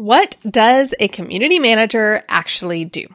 What does a community manager actually do?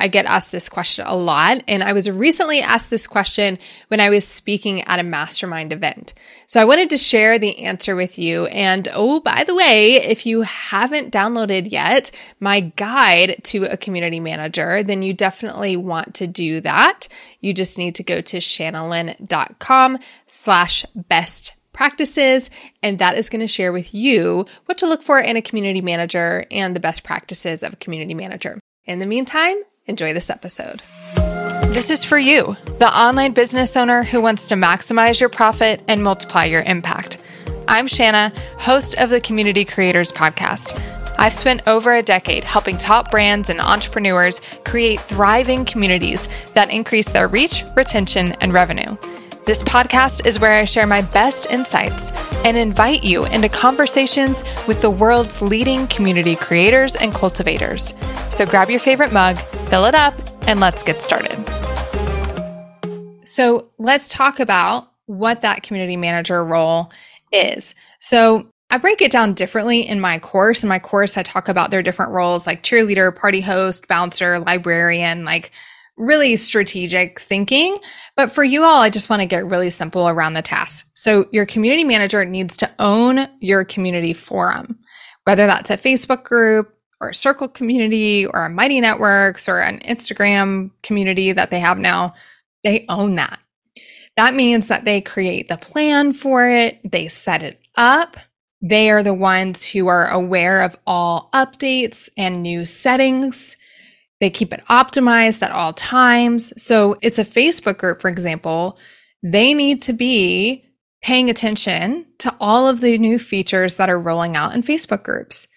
I get asked this question a lot, and I was recently asked this question when I was speaking at a mastermind event. So I wanted to share the answer with you. And oh, by the way, if you haven't downloaded yet my guide to a community manager, then you definitely want to do that. You just need to go to shanalynn.com slash best practices, and that is going to share with you what to look for in a community manager and the best practices of a community manager. In the meantime, enjoy this episode. This is for you, the online business owner who wants to maximize your profit and multiply your impact. I'm Shana, host of the Community Creators Podcast. I've spent over a decade helping top brands and entrepreneurs create thriving communities that increase their reach, retention, and revenue. This podcast is where I share my best insights and invite you into conversations with the world's leading community creators and cultivators. So grab your favorite mug, fill it up, and let's get started. So let's talk about what that community manager role is. So I break it down differently in my course. In my course, I talk about their different roles like cheerleader, party host, bouncer, librarian, like really strategic thinking. But for you all, I just want to get really simple around the tasks. So your community manager needs to own your community forum, whether that's a Facebook group or a circle community or a Mighty Networks or an Instagram community that they have now. They own that. That means that they create the plan for it, they set it up. They are the ones who are aware of all updates and new settings. They keep it optimized at all times. So it's a Facebook group, for example. They need to be paying attention to all of the new features that are rolling out in Facebook groups.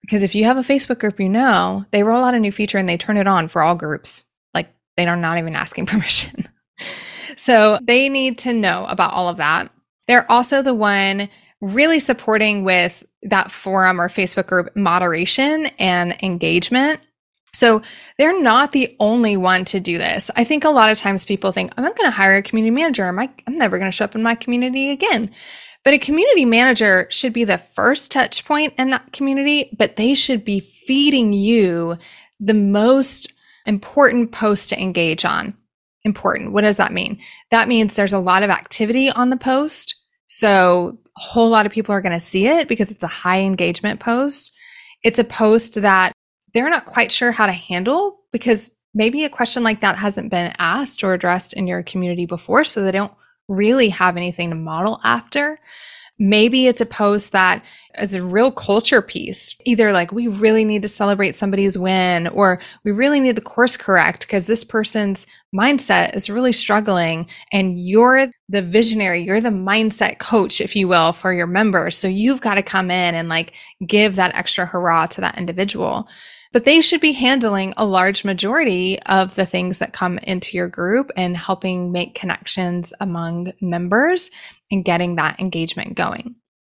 Because if you have a Facebook group, you know they roll out a new feature and they turn it on for all groups. Like they are not even asking permission. so they need to know about all of that. They're also the one really supporting with that forum or Facebook group moderation and engagement. So they're not the only one to do this. I think a lot of times people think, I'm not going to hire a community manager. I'm, I'm never going to show up in my community again. But a community manager should be the first touch point in that community, but they should be feeding you the most important post to engage on. Important. What does that mean? That means there's a lot of activity on the post. So a whole lot of people are going to see it because it's a high engagement post. It's a post that they're not quite sure how to handle because maybe a question like that hasn't been asked or addressed in your community before. So they don't really have anything to model after. Maybe it's a post that is a real culture piece. Either like, we really need to celebrate somebody's win, or we really need to course correct because this person's mindset is really struggling. And you're the visionary, you're the mindset coach, if you will, for your members. So you've got to come in and like give that extra hurrah to that individual but they should be handling a large majority of the things that come into your group and helping make connections among members and getting that engagement going.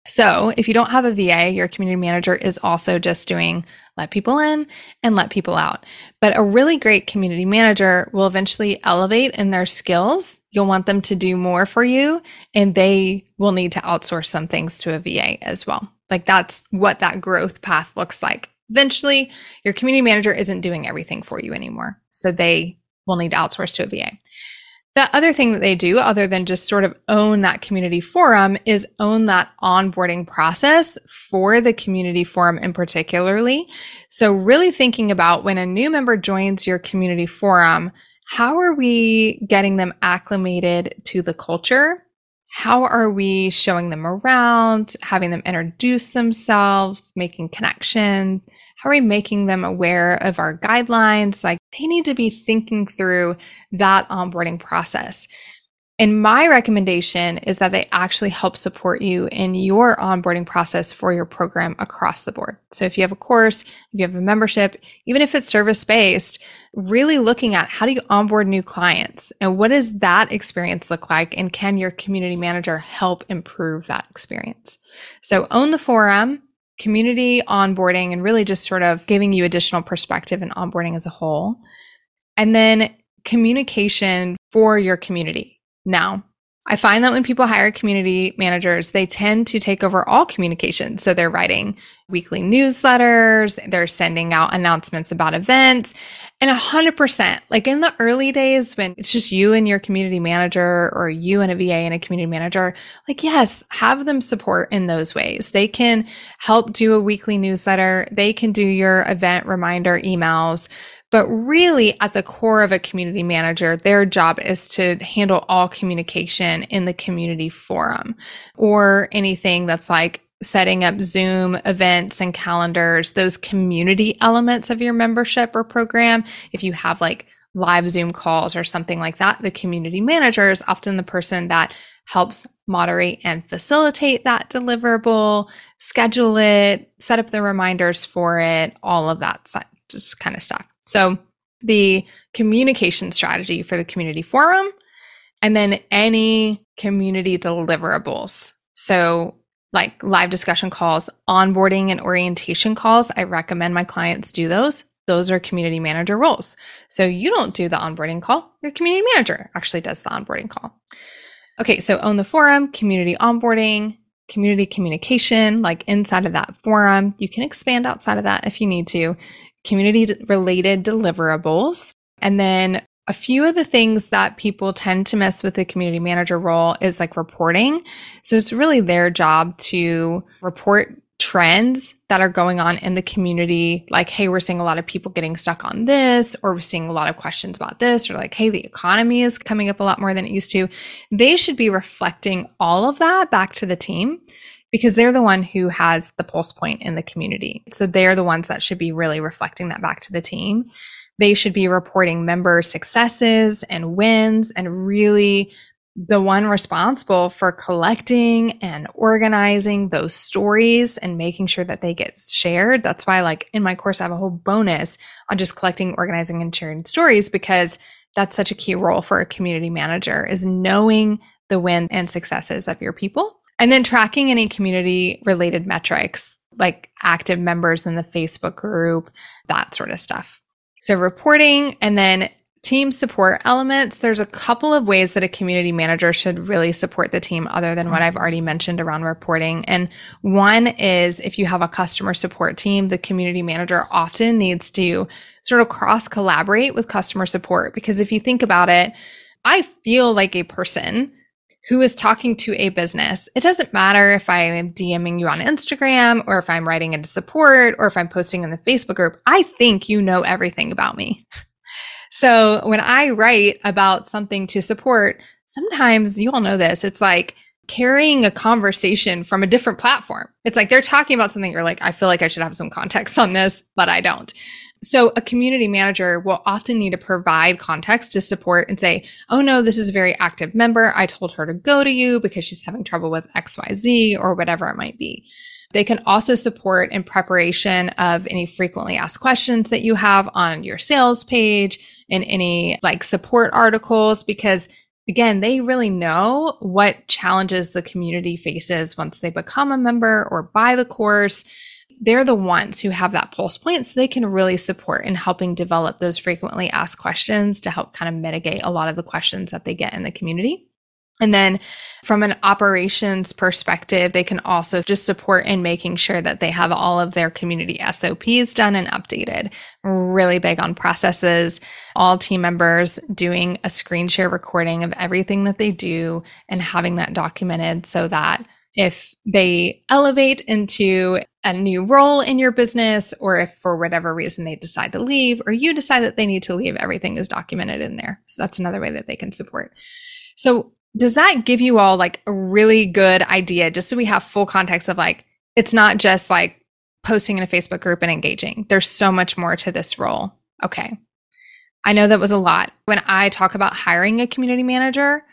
So, if you don't have a VA, your community manager is also just doing let people in and let people out. But a really great community manager will eventually elevate in their skills. You'll want them to do more for you, and they will need to outsource some things to a VA as well. Like that's what that growth path looks like eventually your community manager isn't doing everything for you anymore. So they will need to outsource to a VA. The other thing that they do, other than just sort of own that community forum, is own that onboarding process for the community forum in particularly. So, really thinking about when a new member joins your community forum, how are we getting them acclimated to the culture? How are we showing them around, having them introduce themselves, making connection? How are we making them aware of our guidelines? Like they need to be thinking through that onboarding process. And my recommendation is that they actually help support you in your onboarding process for your program across the board. So if you have a course, if you have a membership, even if it's service based, really looking at how do you onboard new clients and what does that experience look like? And can your community manager help improve that experience? So own the forum, community onboarding, and really just sort of giving you additional perspective in onboarding as a whole. And then communication for your community now. I find that when people hire community managers, they tend to take over all communication. So they're writing weekly newsletters, they're sending out announcements about events, and 100%, like in the early days when it's just you and your community manager or you and a VA and a community manager, like, yes, have them support in those ways. They can help do a weekly newsletter, they can do your event reminder emails. But really, at the core of a community manager, their job is to handle all communication in the community forum or anything that's like setting up Zoom events and calendars, those community elements of your membership or program. If you have like live Zoom calls or something like that, the community manager is often the person that helps moderate and facilitate that deliverable, schedule it, set up the reminders for it, all of that just kind of stuff. So the communication strategy for the community forum, and then any community deliverables. So like live discussion calls, onboarding and orientation calls, I recommend my clients do those. Those are community manager roles. So you don't do the onboarding call, your community manager actually does the onboarding call. Okay, so own the forum, community onboarding, community communication, like inside of that forum. You can expand outside of that if you need to community related deliverables. And then a few of the things that people tend to miss with the community manager role is like reporting. So it's really their job to report trends that are going on in the community. Like, hey, we're seeing a lot of people getting stuck on this, or we're seeing a lot of questions about this, or like, hey, the economy is coming up a lot more than it used to. They should be reflecting all of that back to the team because they're the one who has the pulse point in the community. So they're the ones that should be really reflecting that back to the team. They should be reporting member successes and wins and really the one responsible for collecting and organizing those stories and making sure that they get shared. That's why, like in my course, I have a whole bonus on just collecting, organizing, and sharing stories because that's such a key role for a community manager is knowing the wins and successes of your people and then tracking any community related metrics like active members in the Facebook group, that sort of stuff. So reporting and then team support elements. There's a couple of ways that a community manager should really support the team other than what I've mm-hmm. already mentioned around reporting. And one is if you have a customer support team, the community manager often needs to sort of cross collaborate with customer support because if you think about it, I feel like a person who is talking to a business. It doesn't matter if I am DMing you on Instagram or if I'm writing into support or if I'm posting in the Facebook group. I think you know everything about me. So when I write about something to support, sometimes you all know this. It's like carrying a conversation from a different platform. It's like they're talking about something you're like, I feel like I should have some context on this, but I don't. So a community manager will often need to provide context to support and say, oh no, this is a very active member. I told her to go to you because she's having trouble with XYZ or whatever it might be. They can also support in preparation of any frequently asked questions that you have on your sales page and any like support articles because again, they really know what challenges the community faces once they become a member or buy the course they're the ones who have that pulse point so they can really support in helping develop those frequently asked questions to help kind of mitigate a lot of the questions that they get in the community. And then from an operations perspective, they can also just support in making sure that they have all of their community SOPs done and updated. Really big on processes, all team members doing a screen share recording of everything that they do and having that documented so that if they elevate into a new role in your business, or if for whatever reason they decide to leave, or you decide that they need to leave, everything is documented in there. So that's another way that they can support. So, does that give you all like a really good idea, just so we have full context of like, it's not just like posting in a Facebook group and engaging? There's so much more to this role. Okay. I know that was a lot. When I talk about hiring a community manager,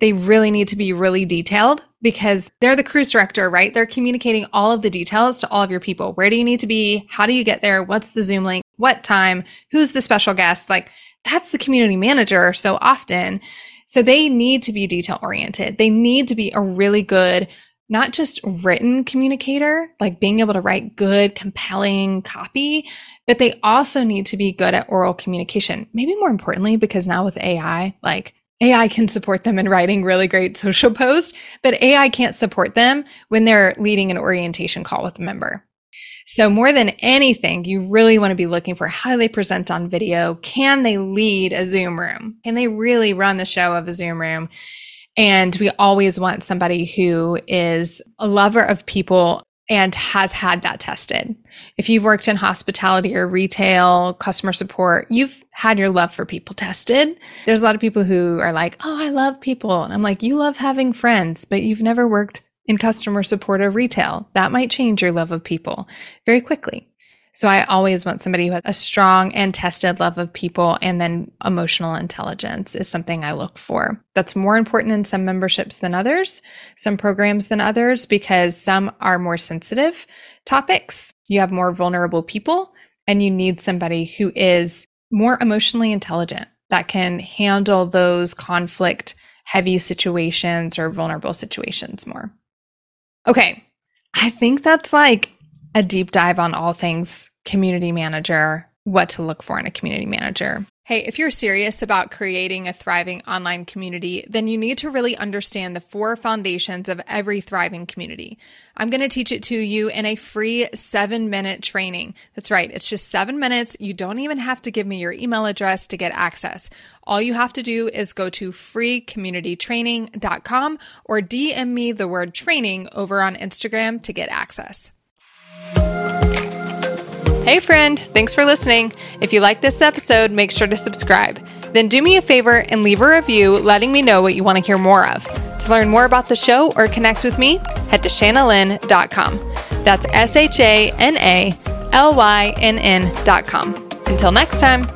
they really need to be really detailed because they're the cruise director, right? They're communicating all of the details to all of your people. Where do you need to be? How do you get there? What's the Zoom link? What time? Who's the special guest? Like that's the community manager so often. So they need to be detail oriented. They need to be a really good, not just written communicator, like being able to write good, compelling copy, but they also need to be good at oral communication. Maybe more importantly, because now with AI, like AI can support them in writing really great social posts, but AI can't support them when they're leading an orientation call with a member. So more than anything, you really want to be looking for how do they present on video? Can they lead a Zoom room? Can they really run the show of a Zoom room? And we always want somebody who is a lover of people and has had that tested. If you've worked in hospitality or retail, customer support, you've had your love for people tested. There's a lot of people who are like, oh, I love people. And I'm like, you love having friends, but you've never worked in customer support or retail. That might change your love of people very quickly. So I always want somebody who has a strong and tested love of people and then emotional intelligence is something I look for. That's more important in some memberships than others, some programs than others, because some are more sensitive topics. You have more vulnerable people and you need somebody who is more emotionally intelligent that can handle those conflict heavy situations or vulnerable situations more. Okay. I think that's like a deep dive on all things community manager, what to look for in a community manager. Hey, if you're serious about creating a thriving online community, then you need to really understand the four foundations of every thriving community. I'm going to teach it to you in a free seven minute training. That's right. It's just seven minutes. You don't even have to give me your email address to get access. All you have to do is go to freecommunitytraining.com or DM me the word training over on Instagram to get access. Hey, friend, thanks for listening. If you like this episode, make sure to subscribe. Then do me a favor and leave a review letting me know what you want to hear more of. To learn more about the show or connect with me, head to shanalynn.com. That's S H A N A L Y N N.com. Until next time.